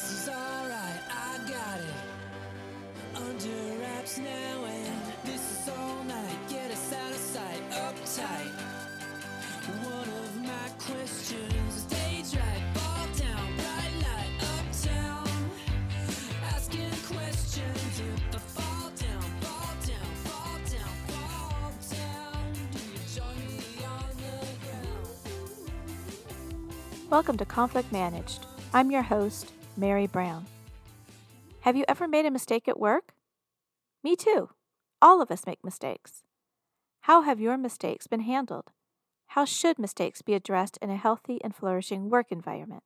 This is alright, I got it. Under wraps now, and this is all night. Get us out of sight, uptight. One of my questions stage right, ball down, bright light, uptown. Asking questions if I fall down, fall down, fall down, fall down. Do you join me on the ground? Welcome to Conflict Managed. I'm your host, Merry Brown. Have you ever made a mistake at work? Me too. All of us make mistakes. How have your mistakes been handled? How should mistakes be addressed in a healthy and flourishing work environment?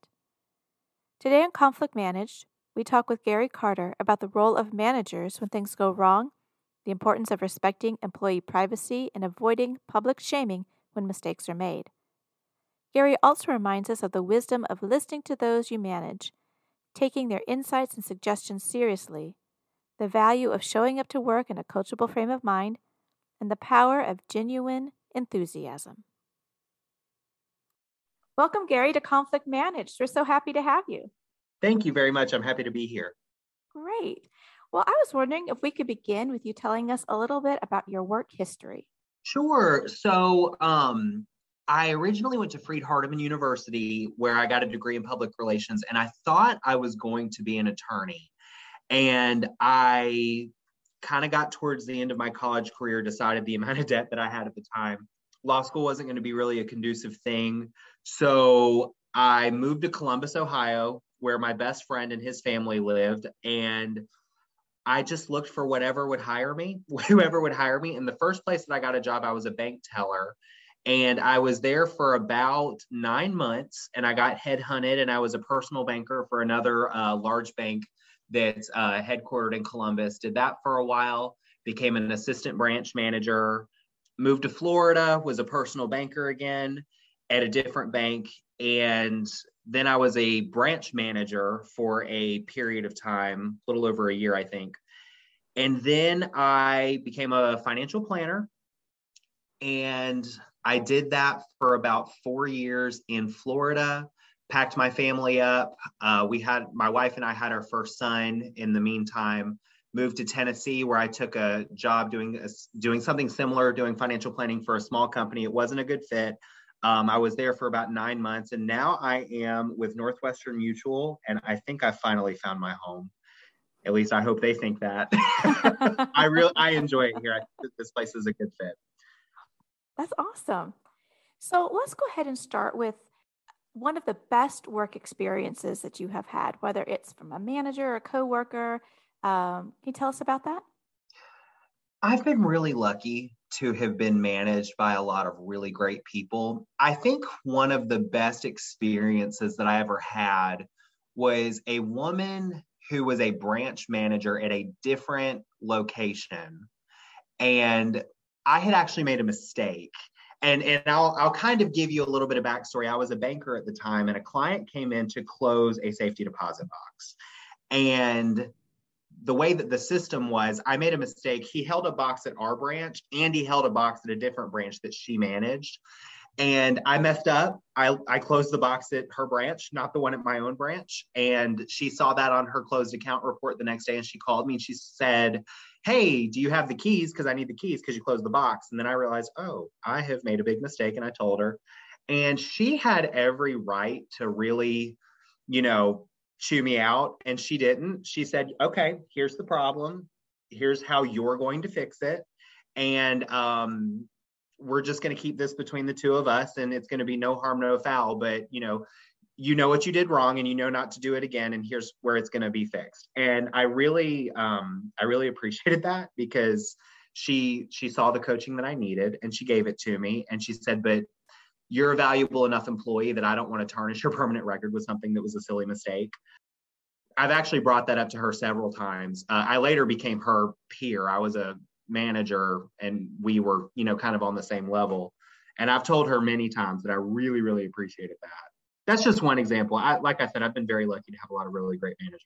Today on Conflict Managed, we talk with Gary Carter about the role of managers when things go wrong, the importance of respecting employee privacy, and avoiding public shaming when mistakes are made. Gary also reminds us of the wisdom of listening to those you manage, taking their insights and suggestions seriously, the value of showing up to work in a coachable frame of mind, and the power of genuine enthusiasm. Welcome, Gary, to Conflict Managed. We're so happy to have you. Thank you very much. I'm happy to be here. Great. Well, I was wondering if we could begin with you telling us a little bit about your work history. Sure. So, um, I originally went to Freed Hardeman University where I got a degree in public relations, and I thought I was going to be an attorney. And I kind of got towards the end of my college career, decided the amount of debt that I had at the time. Law school wasn't going to be really a conducive thing. So I moved to Columbus, Ohio, where my best friend and his family lived. And I just looked for whatever would hire me, whoever would hire me. And the first place that I got a job, I was a bank teller. And I was there for about nine months and I got headhunted and I was a personal banker for another uh, large bank that's uh, headquartered in Columbus. Did that for a while, became an assistant branch manager, moved to Florida, was a personal banker again at a different bank. And then I was a branch manager for a period of time, a little over a year, I think. And then I became a financial planner. And I did that for about four years in Florida, packed my family up. Uh, we had my wife and I had our first son in the meantime. Moved to Tennessee, where I took a job doing a, doing something similar, doing financial planning for a small company. It wasn't a good fit. Um, I was there for about nine months, and now I am with Northwestern Mutual, and I think I finally found my home. At least I hope they think that. I really I enjoy it here. I think this place is a good fit. That's awesome. So let's go ahead and start with one of the best work experiences that you have had, whether it's from a manager or a coworker. Um, can you tell us about that? I've been really lucky to have been managed by a lot of really great people. I think one of the best experiences that I ever had was a woman who was a branch manager at a different location. And I had actually made a mistake. And, and I'll, I'll kind of give you a little bit of backstory. I was a banker at the time, and a client came in to close a safety deposit box. And the way that the system was, I made a mistake. He held a box at our branch and he held a box at a different branch that she managed. And I messed up. I, I closed the box at her branch, not the one at my own branch. And she saw that on her closed account report the next day. And she called me and she said, Hey, do you have the keys? Because I need the keys because you closed the box. And then I realized, Oh, I have made a big mistake. And I told her. And she had every right to really, you know, chew me out and she didn't she said okay here's the problem here's how you're going to fix it and um, we're just going to keep this between the two of us and it's going to be no harm no foul but you know you know what you did wrong and you know not to do it again and here's where it's going to be fixed and i really um, i really appreciated that because she she saw the coaching that i needed and she gave it to me and she said but you're a valuable enough employee that I don't want to tarnish your permanent record with something that was a silly mistake. I've actually brought that up to her several times. Uh, I later became her peer. I was a manager and we were, you know, kind of on the same level. And I've told her many times that I really, really appreciated that. That's just one example. I, like I said, I've been very lucky to have a lot of really great managers.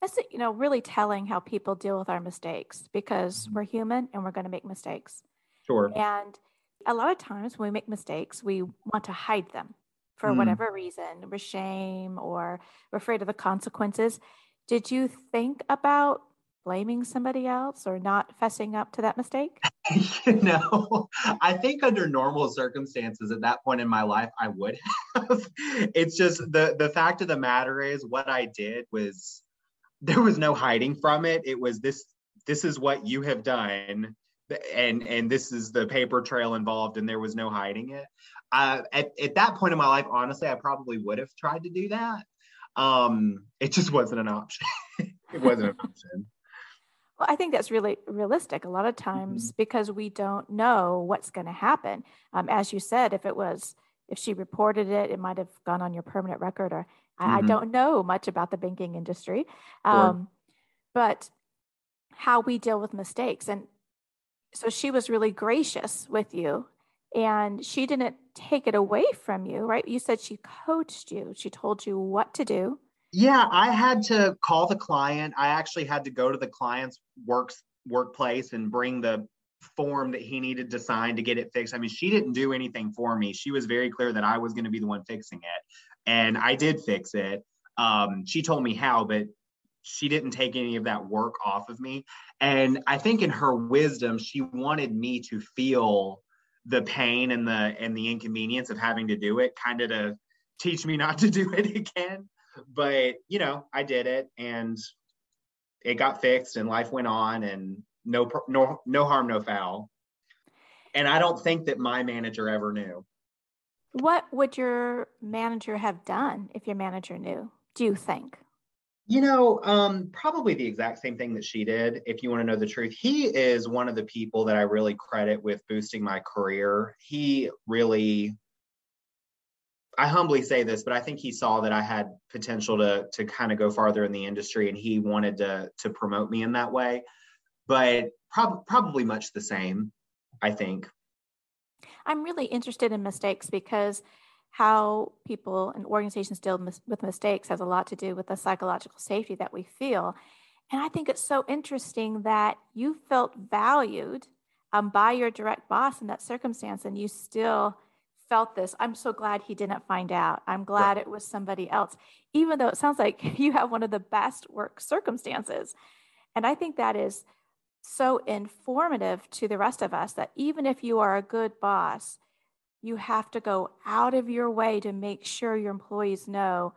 That's, you know, really telling how people deal with our mistakes because we're human and we're going to make mistakes. Sure. And a lot of times when we make mistakes, we want to hide them. for Mm. whatever reason, with shame or we're afraid of the consequences, did you think about blaming somebody else or not fessing up to that mistake? you know, I think under normal circumstances at that point in my life, I would have. it's just the the fact of the matter is what I did was there was no hiding from it. It was this this is what you have done and and this is the paper trail involved and there was no hiding it. Uh, at, at that point in my life, honestly, I probably would have tried to do that. Um, it just wasn't an option. it wasn't an option. Well, I think that's really realistic a lot of times because we don't know what's going to happen. Um, as you said, if it was, if she reported it, it might have gone on your permanent record, or I, I Mhm. don't know much about the banking industry. Um, but how we deal with mistakes. And so she was really gracious with you and she didn't take it away from you, right? You said she coached you, she told you what to do. Yeah, I had to call the client. I actually had to go to the client's works workplace and bring the form that he needed to sign to get it fixed. I mean, she didn't do anything for me. She was very clear that I was going to be the one fixing it, and I did fix it. Um, she told me how, but she didn't take any of that work off of me. And I think in her wisdom, she wanted me to feel the pain and the and the inconvenience of having to do it, kind of to teach me not to do it again but you know i did it and it got fixed and life went on and no no no harm no foul and i don't think that my manager ever knew What would your manager have done if your manager knew? Do you think? you know um probably the exact same thing that she did if you want to know the truth he is one of the people that i really credit with boosting my career he really I humbly say this, but I think he saw that I had potential to to kind of go farther in the industry, and he wanted to to promote me in that way. But prob- probably much the same, I think. I'm really interested in mistakes because how people and organizations deal mis- with mistakes has a lot to do with the psychological safety that we feel. And I think it's so interesting that you felt valued um, by your direct boss in that circumstance and you still felt this. I'm so glad he didn't find out. I'm glad it was somebody else, even though it sounds like you have one of the best work circumstances. And I think that is so informative to the rest of us that even if you are a good boss, you have to go out of your way to make sure your employees know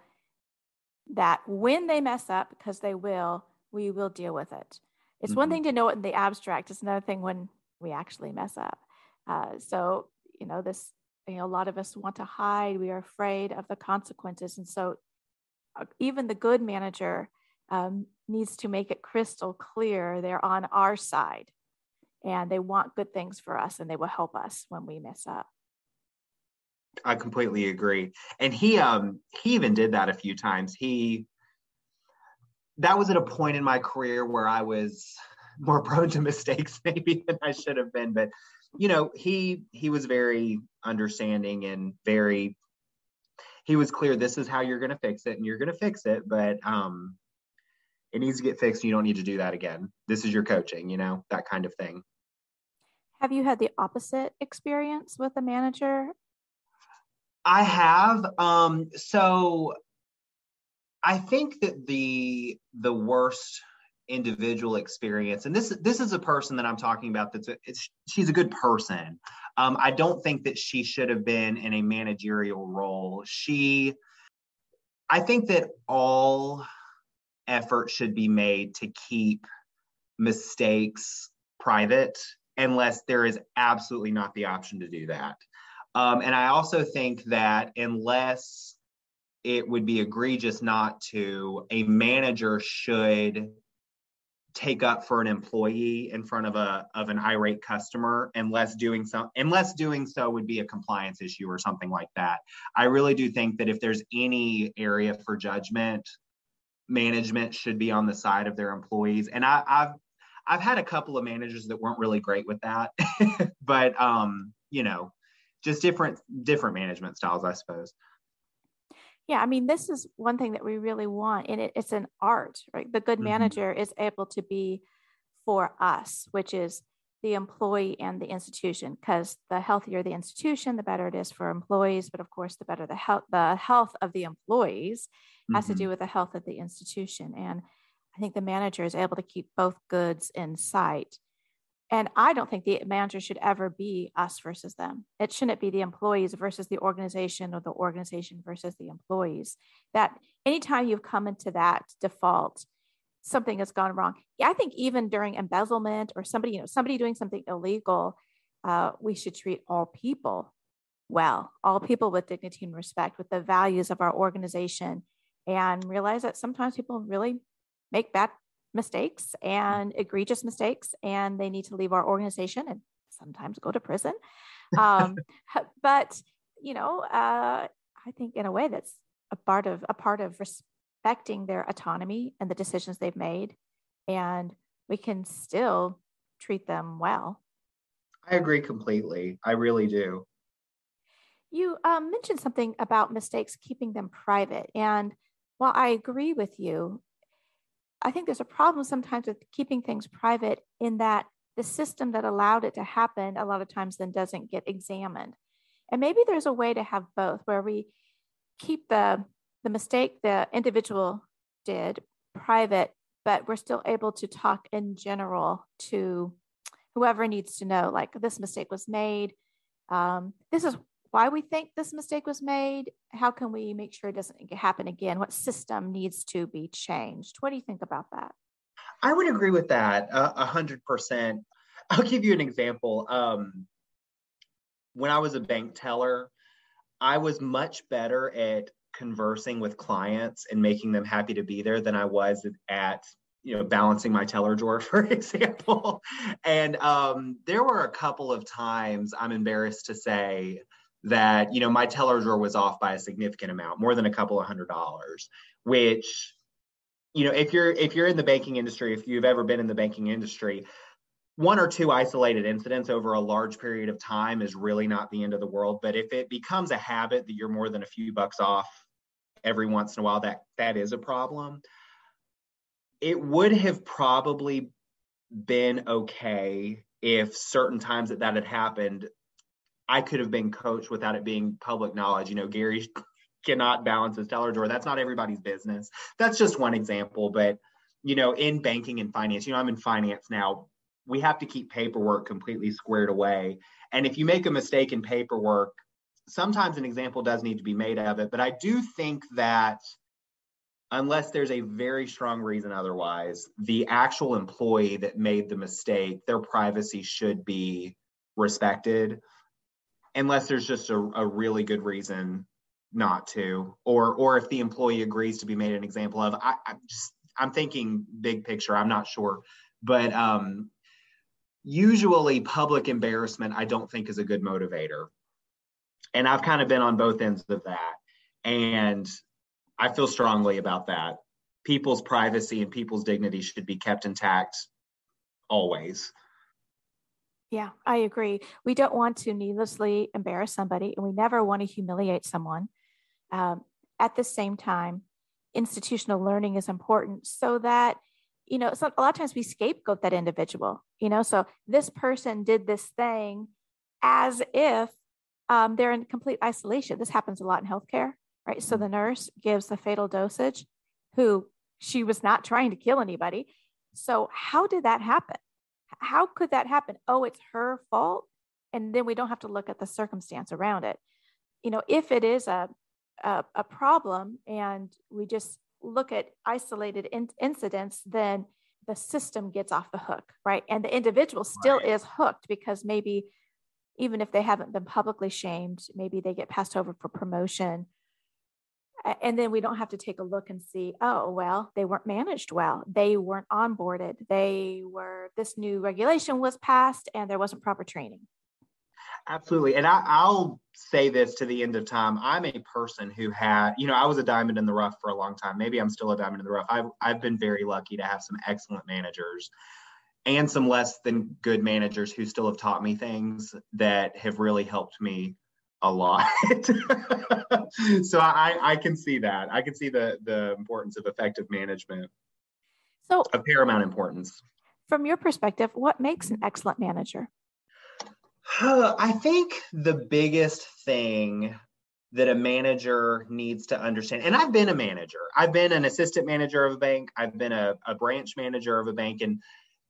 that when they mess up, because they will, we will deal with it. It's one Mhm. thing to know it in the abstract, it's another thing when we actually mess up. Uh, so, you know, this, you know, a lot of us want to hide, we are afraid of the consequences. And so, uh, even the good manager um, needs to make it crystal clear they're on our side and they want good things for us and they will help us when we mess up. I completely agree. And he um he even did that a few times. He that was at a point in my career where I was more prone to mistakes maybe than I should have been, but you know, he he was very understanding and very he was clear this is how you're going to fix it and you're going to fix it, but um it needs to get fixed. And you don't need to do that again. This is your coaching, you know, that kind of thing. Have you had the opposite experience with a manager? I have. Um, so I think that the the worst individual experience, and this this is a person that I'm talking about. That's a, it's, she's a good person. Um, I don't think that she should have been in a managerial role. She, I think that all effort should be made to keep mistakes private unless there is absolutely not the option to do that. Um, and I also think that unless it would be egregious not to, a manager should take up for an employee in front of a of an irate customer unless doing so unless doing so would be a compliance issue or something like that. I really do think that if there's any area for judgment, management should be on the side of their employees. And I, I've I've had a couple of managers that weren't really great with that, but um, you know, just different different management styles, I suppose. Yeah, I mean, this is one thing that we really want, and it, it's an art, right? The good Mhm. manager is able to be for us, which is the employee and the institution because the healthier the institution the better it is for employees but of course the better the health the health of the employees has mm-hmm. to do with the health of the institution and i think the manager is able to keep both goods in sight and i don't think the manager should ever be us versus them it shouldn't be the employees versus the organization or the organization versus the employees that anytime you've come into that default something has gone wrong. Yeah, I think even during embezzlement or somebody, you know, somebody doing something illegal, uh, we should treat all people well, all people with dignity and respect, with the values of our organization, and realize that sometimes people really make bad mistakes and egregious mistakes, and they need to leave our organization and sometimes go to prison. Um, but you know, uh, I think in a way that's a part of a part of respecting their autonomy and the decisions they've made. And we can still treat them well. I agree completely. I really do. You um, mentioned something about mistakes, keeping them private. And while I agree with you, I think there's a problem sometimes with keeping things private in that the system that allowed it to happen a lot of times then doesn't get examined. And maybe there's a way to have both where we keep the the mistake the individual did private, but we're still able to talk in general to whoever needs to know, like this mistake was made. Um, this is why we think this mistake was made. How can we make sure it doesn't happen again? What system needs to be changed? What do you think about that? I would agree with that a hundred percent. I'll give you an example. Um, when I was a bank teller, I was much better at conversing with clients and making them happy to be there than I was at you know balancing my teller drawer for example and um, there were a couple of times i'm embarrassed to say that you know my teller drawer was off by a significant amount more than a couple of hundred dollars which you know if you're if you're in the banking industry if you've ever been in the banking industry one or two isolated incidents over a large period of time is really not the end of the world. But if it becomes a habit that you're more than a few bucks off every once in a while that that is a problem. It would have probably been okay if certain times that that had happened i could have been coached without it being public knowledge. You know gary cannot balance his teller drawer. That's not everybody's business. That's just one example. But you know in banking and finance you know i'm in finance now. We have to keep paperwork completely squared away. And if you make a mistake in paperwork sometimes an example does need to be made of it, but I do think that unless there's a very strong reason otherwise, the actual employee that made the mistake, their privacy should be respected, unless there's just a, a really good reason not to, or or if the employee agrees to be made an example of. I, I just I'm thinking big picture. I'm not sure, but um, usually public embarrassment I don't think is a good motivator and I've kind of been on both ends of that. And I feel strongly about that. People's privacy and people's dignity should be kept intact always. Yeah, I agree. We don't want to needlessly embarrass somebody, and we never want to humiliate someone. Um, at the same time, institutional learning is important so that you know a lot of times we scapegoat that individual you know so this person did this thing as if um, they're in complete isolation. This happens a lot in healthcare, right? So the nurse gives the fatal dosage, who she was not trying to kill anybody. So how did that happen? How could that happen? Oh, it's her fault, and then we don't have to look at the circumstance around it. You know, if it is a a, a problem, and we just look at isolated in- incidents, then the system gets off the hook, right? And the individual still right. is hooked because maybe even if they haven't been publicly shamed, maybe they get passed over for promotion. And then we don't have to take a look and see, oh, well, they weren't managed well. They weren't onboarded. They were, this new regulation was passed and there wasn't proper training. Absolutely. And I, will say this to the end of time. I'm a person who had, you know, I was a diamond in the rough for a long time. Maybe I'm still a diamond in the rough. I've, I've been very lucky to have some excellent managers and some less than good managers who still have taught me things that have really helped me a lot. so I, I can see that. I can see the the importance of effective management. So of paramount importance. From your perspective, what makes an excellent manager? I think the biggest thing that a manager needs to understand, and I've been a manager, I've been an assistant manager of a bank, I've been a, a branch manager of a bank, and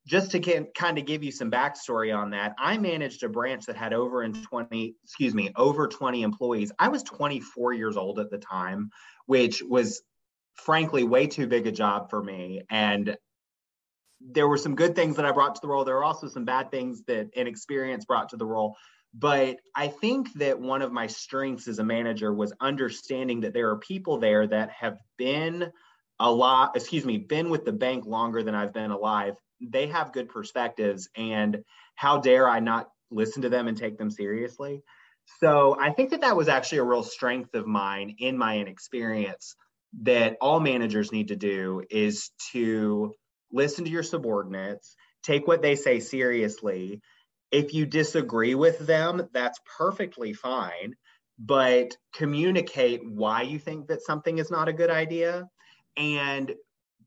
just to kind of give you some backstory on that, I managed a branch that had over in 20, excuse me, over 20 employees. I was 24 years old at the time, which was frankly way too big a job for me. And there were some good things that I brought to the role. There were also some bad things that inexperience brought to the role. But I think that one of my strengths as a manager was understanding that there are people there that have been a lot, excuse me, been with the bank longer than I've been alive. They have good perspectives. And how dare I not listen to them and take them seriously? So I think that that was actually a real strength of mine in my inexperience that all managers need to do is to listen to your subordinates, take what they say seriously. If you disagree with them, that's perfectly fine, but communicate why you think that something is not a good idea and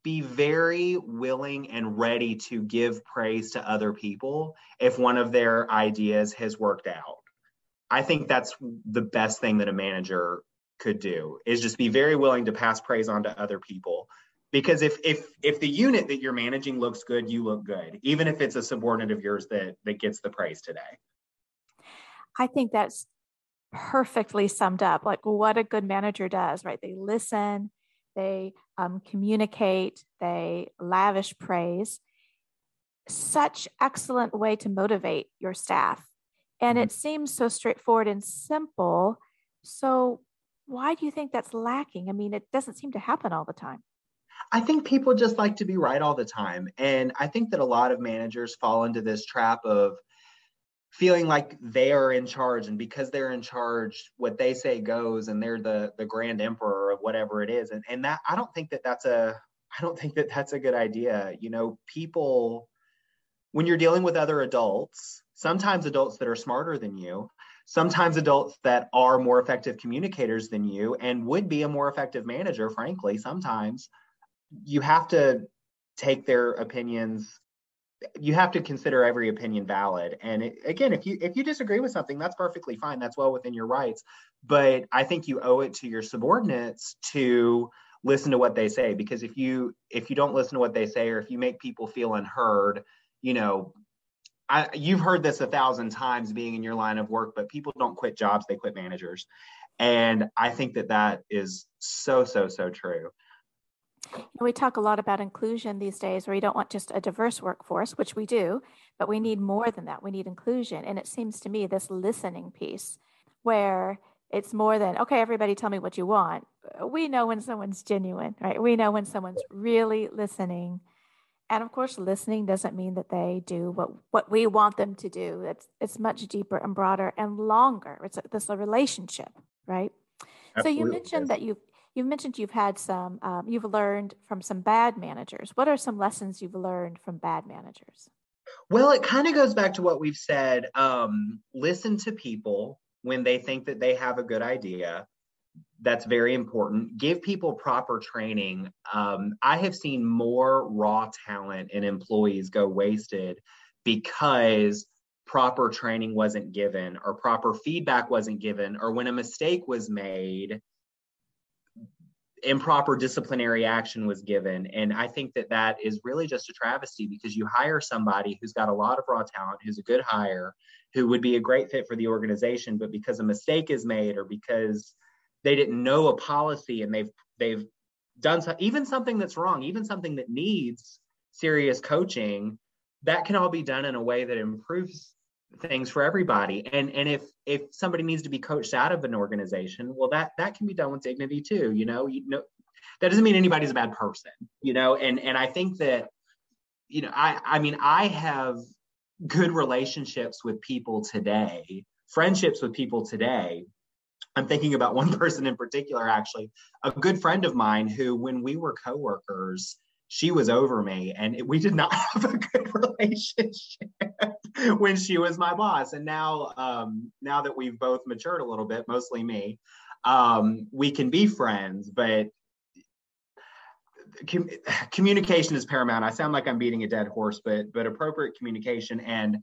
be very willing and ready to give praise to other people if one of their ideas has worked out. I think that's the best thing that a manager could do is just be very willing to pass praise on to other people. Because if if if the unit that you're managing looks good you look good even if it's a subordinate of yours that that gets the praise today. I think that's perfectly summed up. Like what a good manager does right? They listen they um, communicate they lavish praise. Such excellent way to motivate your staff. And mm-hmm. it seems so straightforward and simple. So why do you think that's lacking? I mean it doesn't seem to happen all the time. I think people just like to be right all the time. And I think that a lot of managers fall into this trap of feeling like they are in charge and because they're in charge what they say goes and they're the the grand emperor of whatever it is and and that I don't think that that's a I don't think that that's a good idea. You know, people when you're dealing with other adults, sometimes adults that are smarter than you, sometimes adults that are more effective communicators than you and would be a more effective manager frankly sometimes you have to take their opinions you have to consider every opinion valid. And it, again if you if you disagree with something that's perfectly fine. That's well within your rights. But i think you owe it to your subordinates to listen to what they say because if you if you don't listen to what they say or if you make people feel unheard you know I, you've heard this a thousand times being in your line of work but people don't quit jobs they quit managers. And i think that that is so so so true we talk a lot about inclusion these days, where you don't want just a diverse workforce, which we do, but we need more than that. We need inclusion. And it seems to me this listening piece, where it's more than, okay, everybody tell me what you want. We know when someone's genuine, right? We know when someone's really listening. And of course, listening doesn't mean that they do what, what we want them to do. It's, it's much deeper and broader and longer. It's a, this a relationship, right? Absolutely. So you mentioned that you've You've mentioned you've had some, um, you've learned from some bad managers. What are some lessons you've learned from bad managers? Well, it kind of goes back to what we've said. Um, listen to people when they think that they have a good idea. That's very important. Give people proper training. Um, I have seen more raw talent and employees go wasted because proper training wasn't given or proper feedback wasn't given or when a mistake was made improper disciplinary action was given. And I think that that is really just a travesty because you hire somebody who's got a lot of raw talent, who's a good hire, who would be a great fit for the organization, but because a mistake is made or because they didn't know a policy and they've they've done so, even something that's wrong, even something that needs serious coaching, that can all be done in a way that improves things for everybody. And and if if somebody needs to be coached out of an organization well that that can be done with dignity too you know you know that doesn't mean anybody's a bad person you know and and i think that you know i i mean i have good relationships with people today friendships with people today. I'm thinking about one person in particular actually a good friend of mine who when we were coworkers she was over me and we did not have a good relationship when she was my boss and now um, now that we've both matured a little bit mostly me um, we can be friends but com- communication is paramount. I sound like I'm beating a dead horse, but but appropriate communication and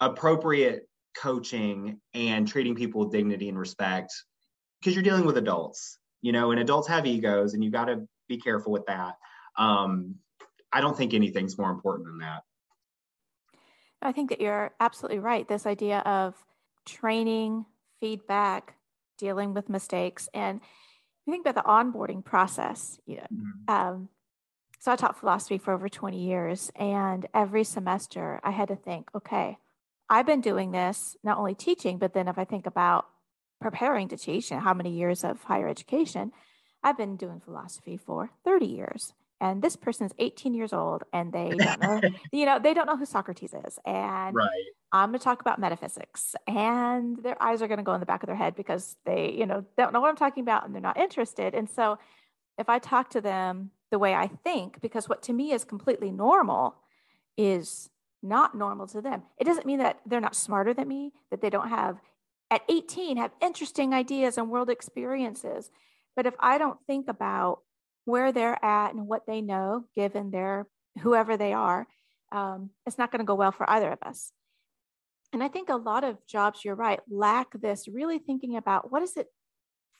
appropriate coaching and treating people with dignity and respect because you're dealing with adults, you know, and adults have egos and you got to be careful with that. Um, I don't think anything's more important than that. I think that you're absolutely right. This idea of training, feedback, dealing with mistakes, and you think about the onboarding process. You know, mm-hmm. um, so I taught philosophy for over 20 years, and every semester I had to think, okay, I've been doing this not only teaching, but then if I think about preparing to teach and how many years of higher education, I've been doing philosophy for 30 years. And this person's 18 years old and they don't know, you know, they don't know who Socrates is. And right. I'm going to talk about metaphysics and their eyes are going to go in the back of their head because they, you know, don't know what I'm talking about and they're not interested. And so if I talk to them the way I think, because what to me is completely normal is not normal to them. It doesn't mean that they're not smarter than me, that they don't have at 18 have interesting ideas and world experiences. But if I don't think about where they're at and what they know, given their whoever they are, um, it's not going to go well for either of us. And I think a lot of jobs, you're right, lack this really thinking about what does it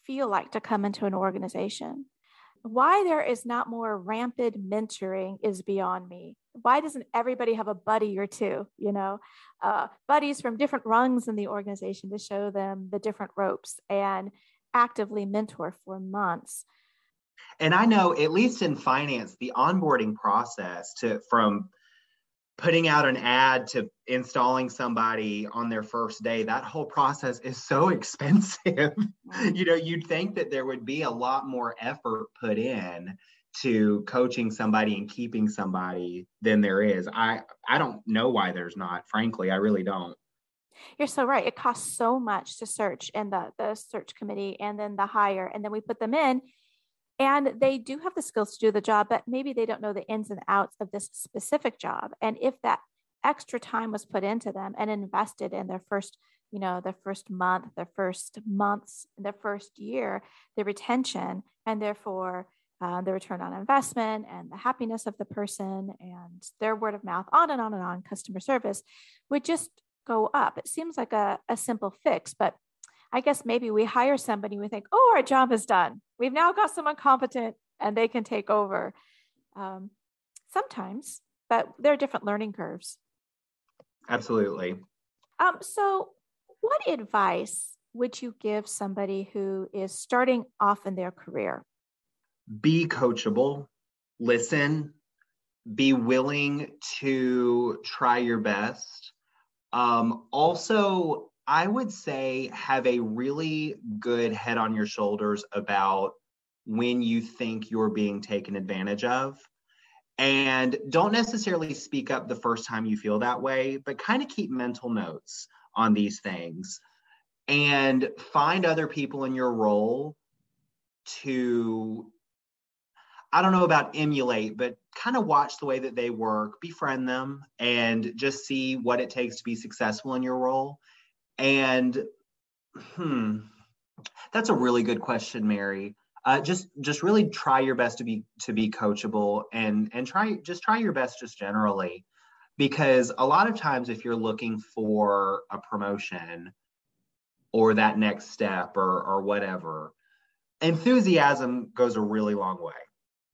feel like to come into an organization? Why there is not more rampant mentoring is beyond me why doesn't everybody have a buddy or two you know uh, buddies from different rungs in the organization to show them the different ropes and actively mentor for months and i know at least in finance the onboarding process to from putting out an ad to installing somebody on their first day that whole process is so expensive mm-hmm. you know you'd think that there would be a lot more effort put in to coaching somebody and keeping somebody than there is. I I don't know why there's not, frankly. I really don't. You're so right. It costs so much to search and the the search committee and then the hire and then we put them in and they do have the skills to do the job, but maybe they don't know the ins and outs of this specific job. And if that extra time was put into them and invested in their first you know their first month their first months their first year the retention and therefore uh, the return on investment and the happiness of the person and their word of mouth, on and on and on, customer service would just go up. It seems like a, a simple fix, but I guess maybe we hire somebody, we think, oh, our job is done. We've now got someone competent and they can take over. Um, sometimes, but there are different learning curves. Absolutely. Um, so, what advice would you give somebody who is starting off in their career? be coachable, listen, be willing to try your best. Um, also, I would say have a really good head on your shoulders about when you think you're being taken advantage of. And don't necessarily speak up the first time you feel that way, but kind of keep mental notes on these things and find other people in your role to I don't know about emulate, but kind of watch the way that they work, befriend them, and just see what it takes to be successful in your role. And hmm, that's a really good question, Merry. Uh, just just really try your best to be to be coachable and and try just try your best just generally because a lot of times if you're looking for a promotion or that next step or or whatever enthusiasm goes a really long way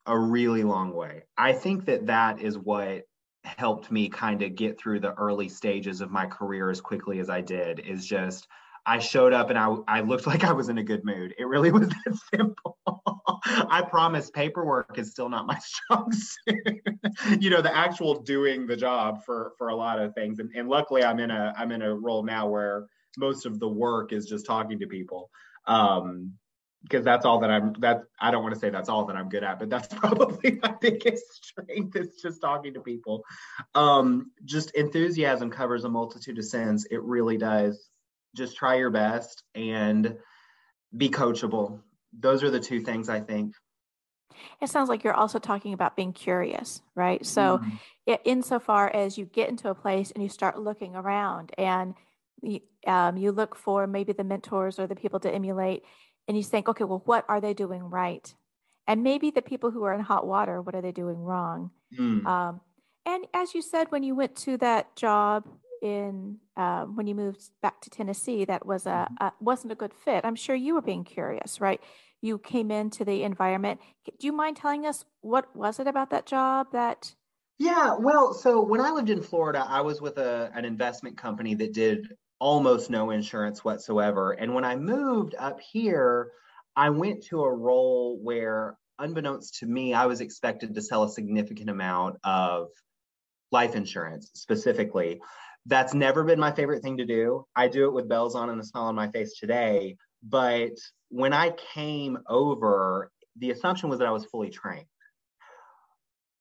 a really long way. I think that that is what helped me kind of get through the early stages of my career as quickly as I did is just I showed up and I, I looked like I was in a good mood. It really was that simple. I promise paperwork is still not my strong suit. you know, the actual doing the job for for a lot of things. And, and luckily I'm in a I'm in a role now where most of the work is just talking to people. Um, because that's all that I'm that I don't want to say that's all that I'm good at, but that's probably my biggest strength is just talking to people. Um, just enthusiasm covers a multitude of sins. It really does. Just try your best and be coachable. Those are the two things I think. It sounds like you're also talking about being curious, right? So, mm-hmm. insofar as you get into a place and you start looking around and um, you look for maybe the mentors or the people to emulate, and you think, okay, well, what are they doing right? and maybe the people who are in hot water, what are they doing wrong? Mm. Um, and as you said, when you went to that job in um, when you moved back to Tennessee, that was a, Mm-hmm. a wasn't a good fit. I'm sure you were being curious, right? You came into the environment. Do you mind telling us what was it about that job that? Yeah, well, so when I lived in Florida, I was with a, an investment company that did almost no insurance whatsoever. And when I moved up here, I went to a role where, unbeknownst to me, I was expected to sell a significant amount of life insurance specifically. That's never been my favorite thing to do. I do it with bells on and a smile on my face today. But when I came over, the assumption was that I was fully trained.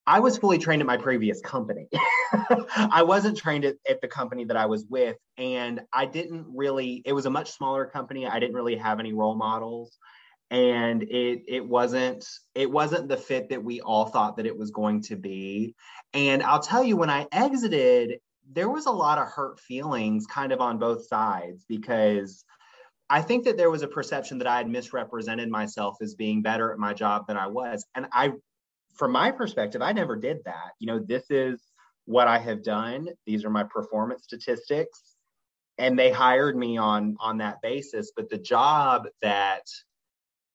I was fully trained at my previous company. I wasn't trained at, at the company that I was with. And I didn't really, it was a much smaller company. I didn't really have any role models. And it it wasn't it wasn't the fit that we all thought that it was going to be. And I'll tell you, when I exited, there was a lot of hurt feelings kind of on both sides because I think that there was a perception that I had misrepresented myself as being better at my job than I was. And I from my perspective, I never did that. You know, this is what I have done. These are my performance statistics. And they hired me on on that basis. But the job that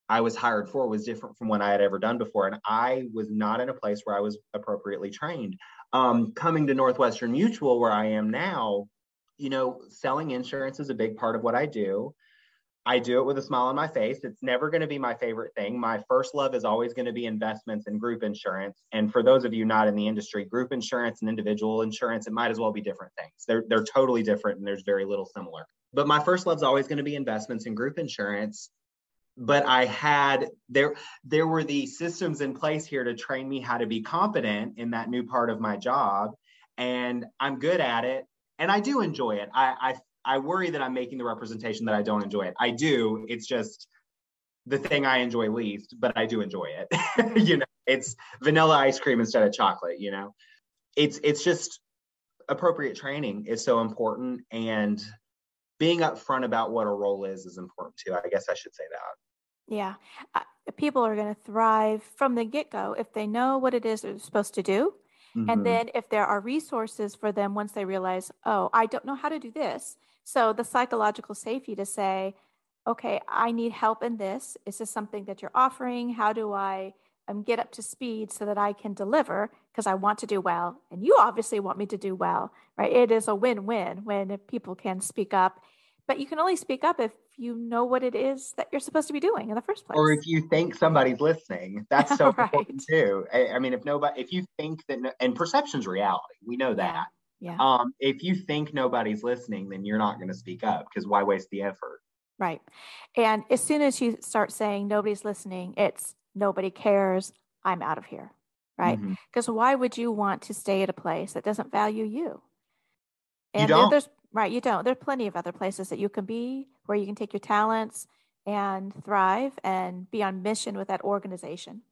I was hired for was different from what I had ever done before. And I was not in a place where I was appropriately trained. Um, coming to Northwestern Mutual, where I am now, you know, selling insurance is a big part of what I do. I do it with a smile on my face. It's never going to be my favorite thing. My first love is always going to be investments and group insurance. And for those of you not in the industry, group insurance and individual insurance, it might as well be different things. They're they're totally different and there's very little similar. But my first love is always going to be investments and group insurance. But I had there there were the systems in place here to train me how to be competent in that new part of my job. And I'm good at it. And I do enjoy it. I, I I worry that I'm making the representation that I don't enjoy it. I do. It's just the thing I enjoy least, but I do enjoy it. you know, it's vanilla ice cream instead of chocolate, you know. It's it's just appropriate training is so important and being upfront about what a role is is important too. I guess I should say that. Yeah, uh, people are going to thrive from the get go if they know what it is they're supposed to do. Mhm. And then if there are resources for them once they realize, oh, I don't know how to do this. So the psychological safety to say, okay, I need help in this. Is this something that you're offering? How do I um, get up to speed so that I can deliver? Because I want to do well. And you obviously want me to do well, right? It is a win win when people can speak up. But you can only speak up if you know what it is that you're supposed to be doing in the first place. or if you think somebody's listening that's so Right. important too I, I mean if nobody if you think that no, and perception's reality we know that yeah. um if you think nobody's listening then you're not going to speak up because why waste the effort Right. And as soon as you start saying nobody's listening, it's nobody cares, I'm out of here. Right. Because why would you want to stay at a place that doesn't value you? You And there- don't. there's right, you don't. There's plenty of other places that you can be where you can take your talents and thrive and be on mission with that organization.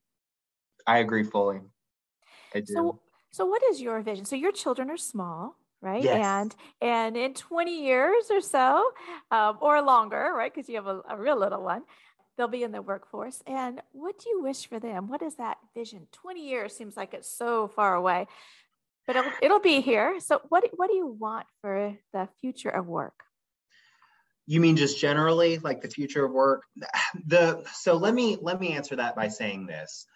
i agree fully i do So so what is your vision? So your children are small, right? Yes. And and in 20 years or so, um, or longer, right? Because you have a, a real little one, they'll be in the workforce. And what do you wish for them? What is that vision? 20 years seems like it's so far away, but it'll, it'll be here. So what what do you want for the future of work? you mean just generally like the future of work the so let me let me answer that by saying this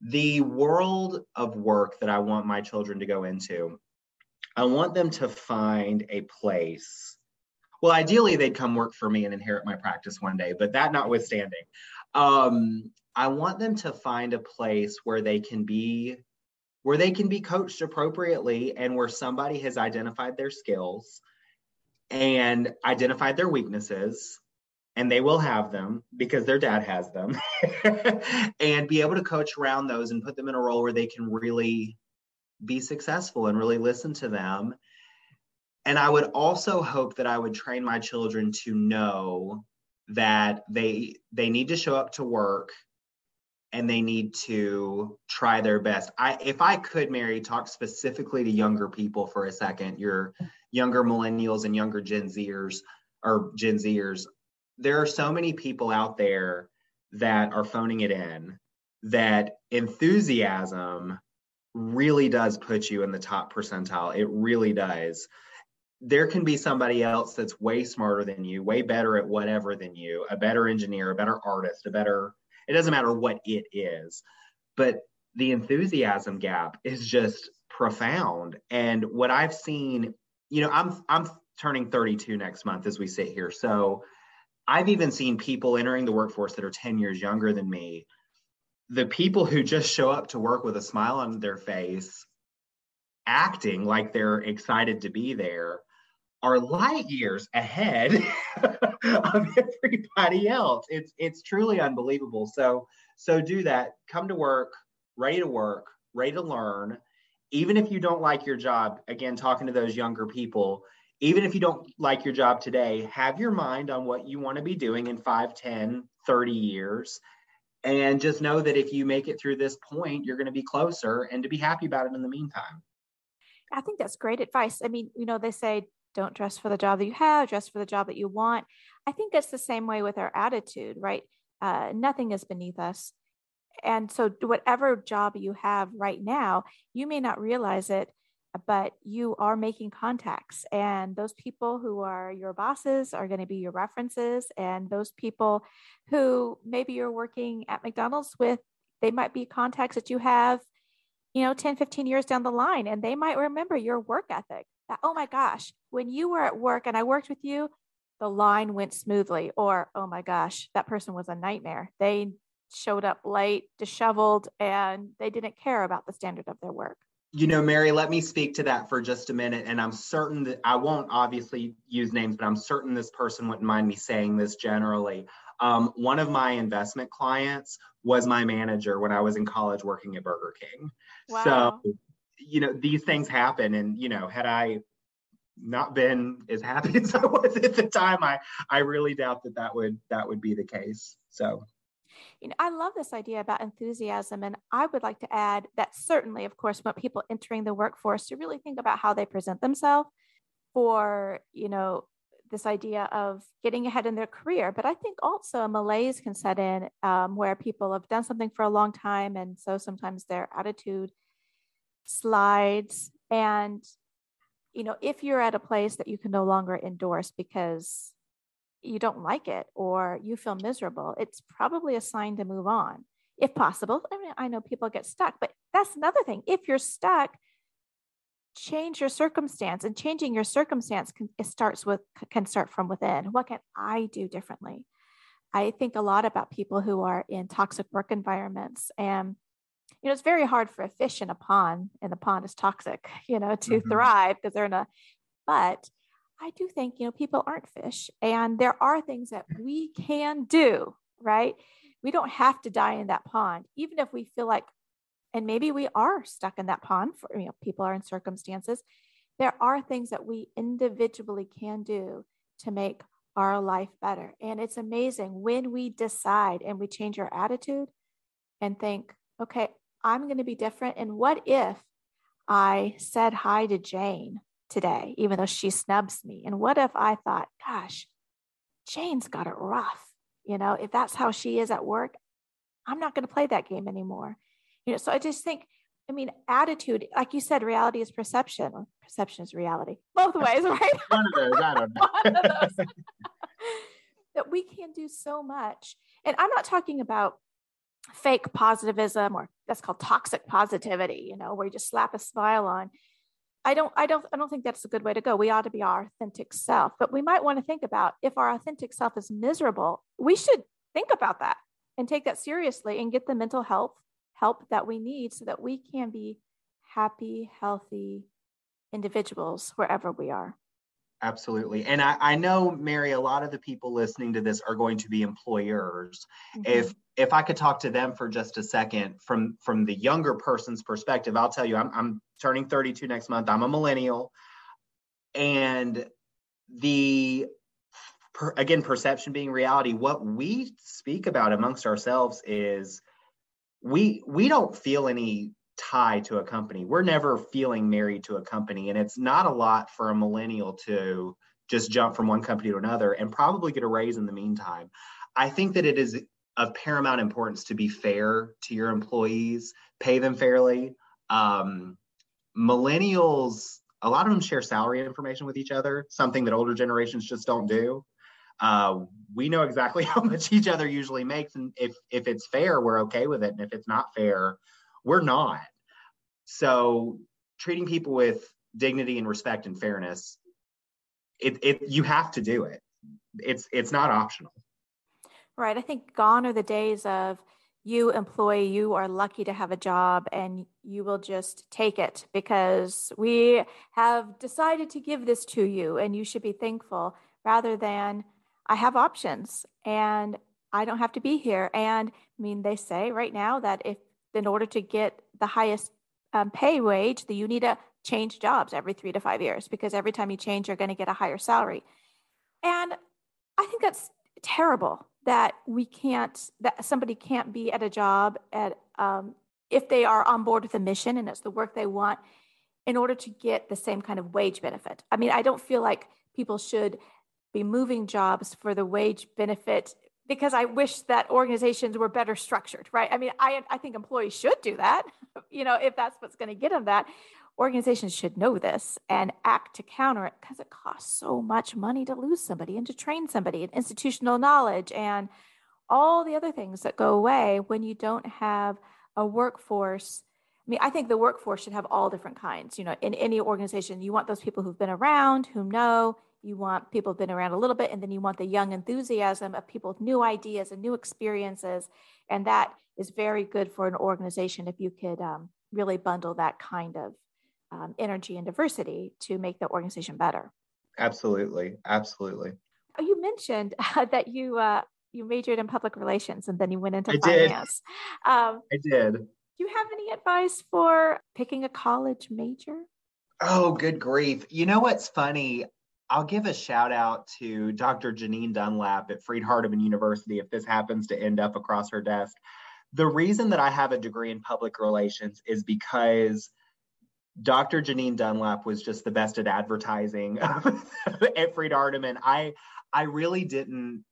the world of work that i want my children to go into i want them to find a place. Well ideally they'd come work for me and inherit my practice one day but that notwithstanding um, i want them to find a place where they can be where they can be coached appropriately and where somebody has identified their skills and identified their weaknesses and they will have them because their dad has them and be able to coach around those and put them in a role where they can really be successful and really listen to them. And i would also hope that i would train my children to know that they they need to show up to work and they need to try their best. I if i could Merry talk specifically to younger people for a second your younger millennials and younger gen zers or gen zers there are so many people out there that are phoning it in that enthusiasm really does put you in the top percentile. It really does. There can be somebody else that's way smarter than you, way better at whatever than you, a better engineer, a better artist, a better, it doesn't matter what it is. But the enthusiasm gap is just profound. And what I've seen, you know, I'm I'm turning 32 next month as we sit here. So I've even seen people entering the workforce that are 10 years younger than me the people who just show up to work with a smile on their face, acting like they're excited to be there, are light years ahead of everybody else. It's it's truly unbelievable. So so do that. Come to work, ready to work, ready to learn. Even if you don't like your job, again, talking to those younger people, even if you don't like your job today, have your mind on what you want to be doing in 5, 10, 30 years. And just know that if you make it through this point you're going to be closer and to be happy about it in the meantime. I think that's great advice. I mean you know they say don't dress for the job that you have dress for the job that you want. I think it's the same way with our attitude right? Uh, nothing is beneath us. And so whatever job you have right now you may not realize it but you are making contacts and those people who are your bosses are going to be your references and those people who maybe you're working at mcdonald's with they might be contacts that you have you know 10 15 years down the line and they might remember your work ethic. That oh my gosh when you were at work and i worked with you the line went smoothly or oh my gosh that person was a nightmare. They showed up late disheveled and they didn't care about the standard of their work you know, Merry, let me speak to that for just a minute. And I'm certain that I won't obviously use names, but I'm certain this person wouldn't mind me saying this generally. Um, one of my investment clients was my manager when I was in college working at Burger King. Wow. So, you know, these things happen. And, you know, had I not been as happy as I was at the time, I, I really doubt that that would, that would be the case. So you know, I love this idea about enthusiasm. And I would like to add that certainly, of course, want people entering the workforce to really think about how they present themselves for, you know, this idea of getting ahead in their career. But I think also a malaise can set in um, where people have done something for a long time. And so sometimes their attitude slides. And, you know, if you're at a place that you can no longer endorse because you don't like it or you feel miserable, it's probably a sign to move on if possible. I mean, I know people get stuck, but that's another thing. If you're stuck, change your circumstance and changing your circumstance can, it starts with can start from within. What can I do differently? I think a lot about people who are in toxic work environments and you know it's very hard for a fish in a pond and the pond is toxic you know to mm-hmm. thrive because they're in a but I do think, you know, people aren't fish and there are things that we can do, right? We don't have to die in that pond, even if we feel like, and maybe we are stuck in that pond for, you know, people are in circumstances. There are things that we individually can do to make our life better. And it's amazing when we decide and we change our attitude and think, okay, I'm going to be different. And what if I said hi to Jane today, even though she snubs me? And what if I thought, gosh, Jane's got it rough. You know, if that's how she is at work, I'm not going to play that game anymore. You know, so I just think, I mean, attitude, like you said, reality is perception. perception is reality. Both ways, right? One of those, I don't know. that we can do so much. And I'm not talking about fake positivism or that's called toxic positivity, you know, where you just slap a smile on. I don't, I don't, I don't think that's a good way to go. We ought to be our authentic self, but we might want to think about if our authentic self is miserable, we should think about that and take that seriously and get the mental health help that we need so that we can be happy, healthy individuals wherever we are. Absolutely. And I, I know, Merry, a lot of the people listening to this are going to be employers. Mm-hmm. If if I could talk to them for just a second from from the younger person's perspective, I'll tell you, I'm I'm turning 32 next month. I'm a millennial, and the per, again perception being reality. What we speak about amongst ourselves is we we don't feel any tie to a company. We're never feeling married to a company, and it's not a lot for a millennial to just jump from one company to another and probably get a raise in the meantime. I think that it is of paramount importance to be fair to your employees, pay them fairly. Um, millennials, a lot of them share salary information with each other, something that older generations just don't do. Uh, we know exactly how much each other usually makes, and if if it's fair, we're okay with it, and if it's not fair, we're not. So treating people with dignity and respect and fairness, it, it you have to do it. It's it's not optional. Right. I think gone are the days of you employee, you are lucky to have a job and you will just take it because we have decided to give this to you and you should be thankful rather than I have options and I don't have to be here. And I mean, they say right now that if in order to get the highest um, pay wage, that you need to change jobs every three to five years because every time you change, you're going to get a higher salary. And I think that's terrible that we can't, that somebody can't be at a job at, um, if they are on board with a mission and it's the work they want in order to get the same kind of wage benefit. I mean, I don't feel like people should be moving jobs for the wage benefit because I wish that organizations were better structured, right? I mean, I, I think employees should do that, you know, if that's what's going to get them that. Organizations should know this and act to counter it because it costs so much money to lose somebody and to train somebody and institutional knowledge and all the other things that go away when you don't have a workforce. I mean, I think the workforce should have all different kinds. You know, in any organization, you want those people who've been around, who know, you want people who've been around a little bit, and then you want the young enthusiasm of people with new ideas and new experiences. And that is very good for an organization if you could um, really bundle that kind of um, energy and diversity to make the organization better. Absolutely, absolutely. Oh, you mentioned uh, that you uh, you majored in public relations and then you went into I finance. Did. Um, I did. Do you have any advice for picking a college major? Oh, good grief! You know what's funny? I'll give a shout out to Dr. Janine Dunlap at Freed Hardeman University if this happens to end up across her desk. The reason that I have a degree in public relations is because Dr. Janine Dunlap was just the best at advertising at Freed Hardeman. I I really didn't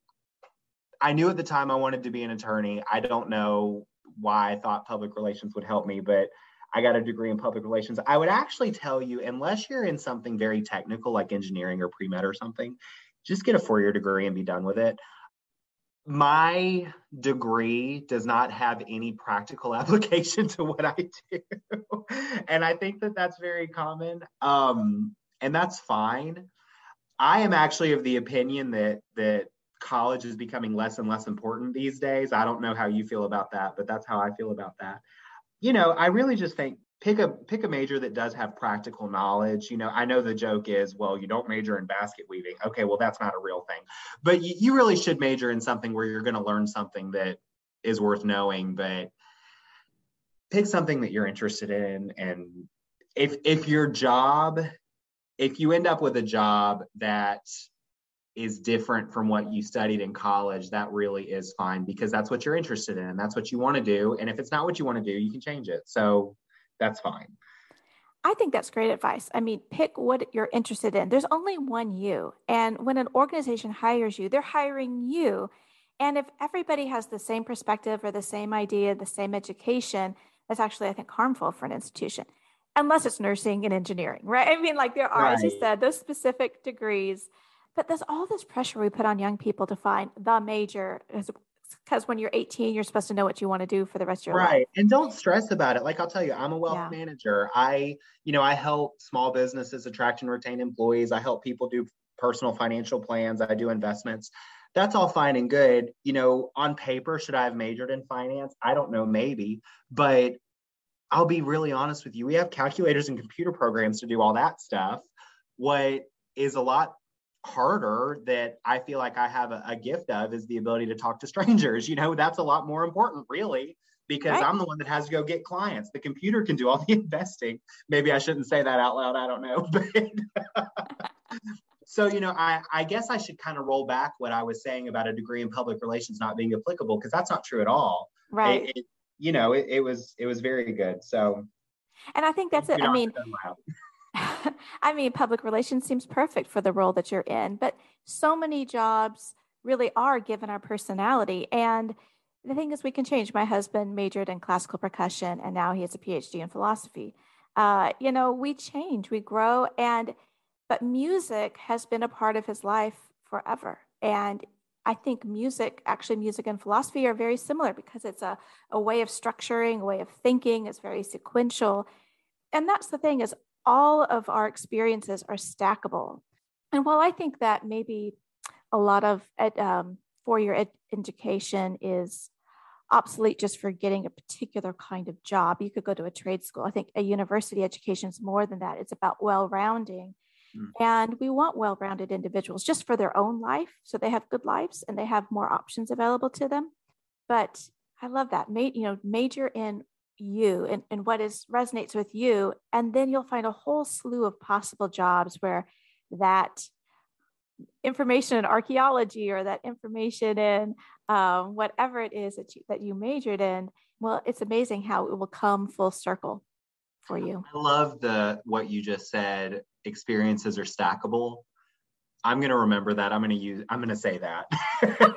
I knew at the time I wanted to be an attorney. I don't know why I thought public relations would help me, but I got a degree in public relations. I would actually tell you, unless you're in something very technical like engineering or pre med or something, just get a four year degree and be done with it. My degree does not have any practical application to what I do. and I think that that's very common. Um, and that's fine. I am actually of the opinion that that college is becoming less and less important these days. I don't know how you feel about that, but that's how I feel about that you know, I really just think pick a pick a major that does have practical knowledge. You know, I know the joke is, well, you don't major in basket weaving. Okay, well, that's not a real thing. But you, you really should major in something where you're going to learn something that is worth knowing. But pick something that you're interested in, and if if your job, if you end up with a job that is different from what you studied in college, that really is fine because that's what you're interested in. And that's what you want to do. And if it's not what you want to do, you can change it. So that's fine. I think that's great advice. I mean, pick what you're interested in. There's only one you. And when an organization hires you, they're hiring you. And if everybody has the same perspective or the same idea, the same education, that's actually, I think, harmful for an institution, unless it's nursing and engineering, right? I mean, like there are, right. as you said, those specific degrees but there's all this pressure we put on young people to find the major because when you're 18 you're supposed to know what you want to do for the rest of your right. life. Right and don't stress about it. Like i'll tell you i'm a wealth yeah. manager. I you know i help small businesses attract and retain employees. I help people do personal financial plans. I do investments. That's all fine and good. You know on paper should i have majored in finance? I don't know maybe. But i'll be really honest with you we have calculators and computer programs to do all that stuff. What is a lot harder that I feel like I have a, a, gift of is the ability to talk to strangers. You know, that's a lot more important, really, because right. I'm the one that has to go get clients. The computer can do all the investing. Maybe I shouldn't say that out loud. I don't know. But so, you know, I, I guess I should kind of roll back what I was saying about a degree in public relations not being applicable because that's not true at all. Right. It, it, you know, it, it was it was very good. So and I think that's it. I mean, I mean, public relations seems perfect for the role that you're in, but so many jobs really are given our personality. And the thing is, we can change. My husband majored in classical percussion, and now he has a PhD in philosophy. Uh, you know, we change, we grow, and but music has been a part of his life forever. And I think music, actually, music and philosophy are very similar because it's a, a way of structuring, a way of thinking, it's very sequential. And that's the thing is all of our experiences are stackable. And while I think that maybe a lot of ed, um, four-year ed- education is obsolete just for getting a particular kind of job, you could go to a trade school. I think a university education is more than that. It's about well-rounding Mm. And we want well rounded individuals just for their own life. So they have good lives and they have more options available to them. But I love that. Ma- you know, major in you and, and what is resonates with you. And then you'll find a whole slew of possible jobs where that information in archaeology or that information in um, whatever it is that you, that you majored in, well, it's amazing how it will come full circle for you. I love the what you just said experiences are stackable. I'm going to remember that. I'm going to use, I'm going to say that.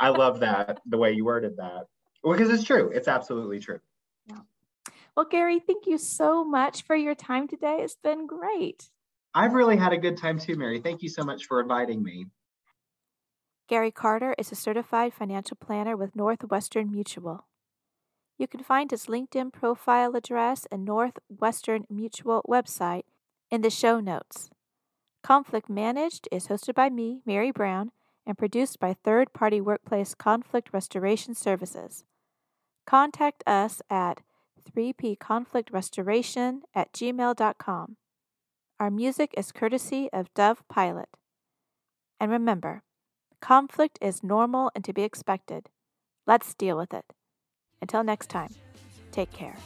I love that, the way you worded that, because it's true. It's absolutely true. Yeah. Well, Gary, thank you so much for your time today. It's been great. I've really had a good time too, Merry. Thank you so much for inviting me. Gary Carter is a certified financial planner with Northwestern Mutual. You can find his LinkedIn profile address and Northwestern Mutual website in the show notes. Conflict Managed is hosted by me, Merry Brown, and produced by third party workplace conflict restoration services. Contact us at 3pconflictrestoration at gmail.com. Our music is courtesy of Dove Pilot. And remember, conflict is normal and to be expected. Let's deal with it. Until next time, take care.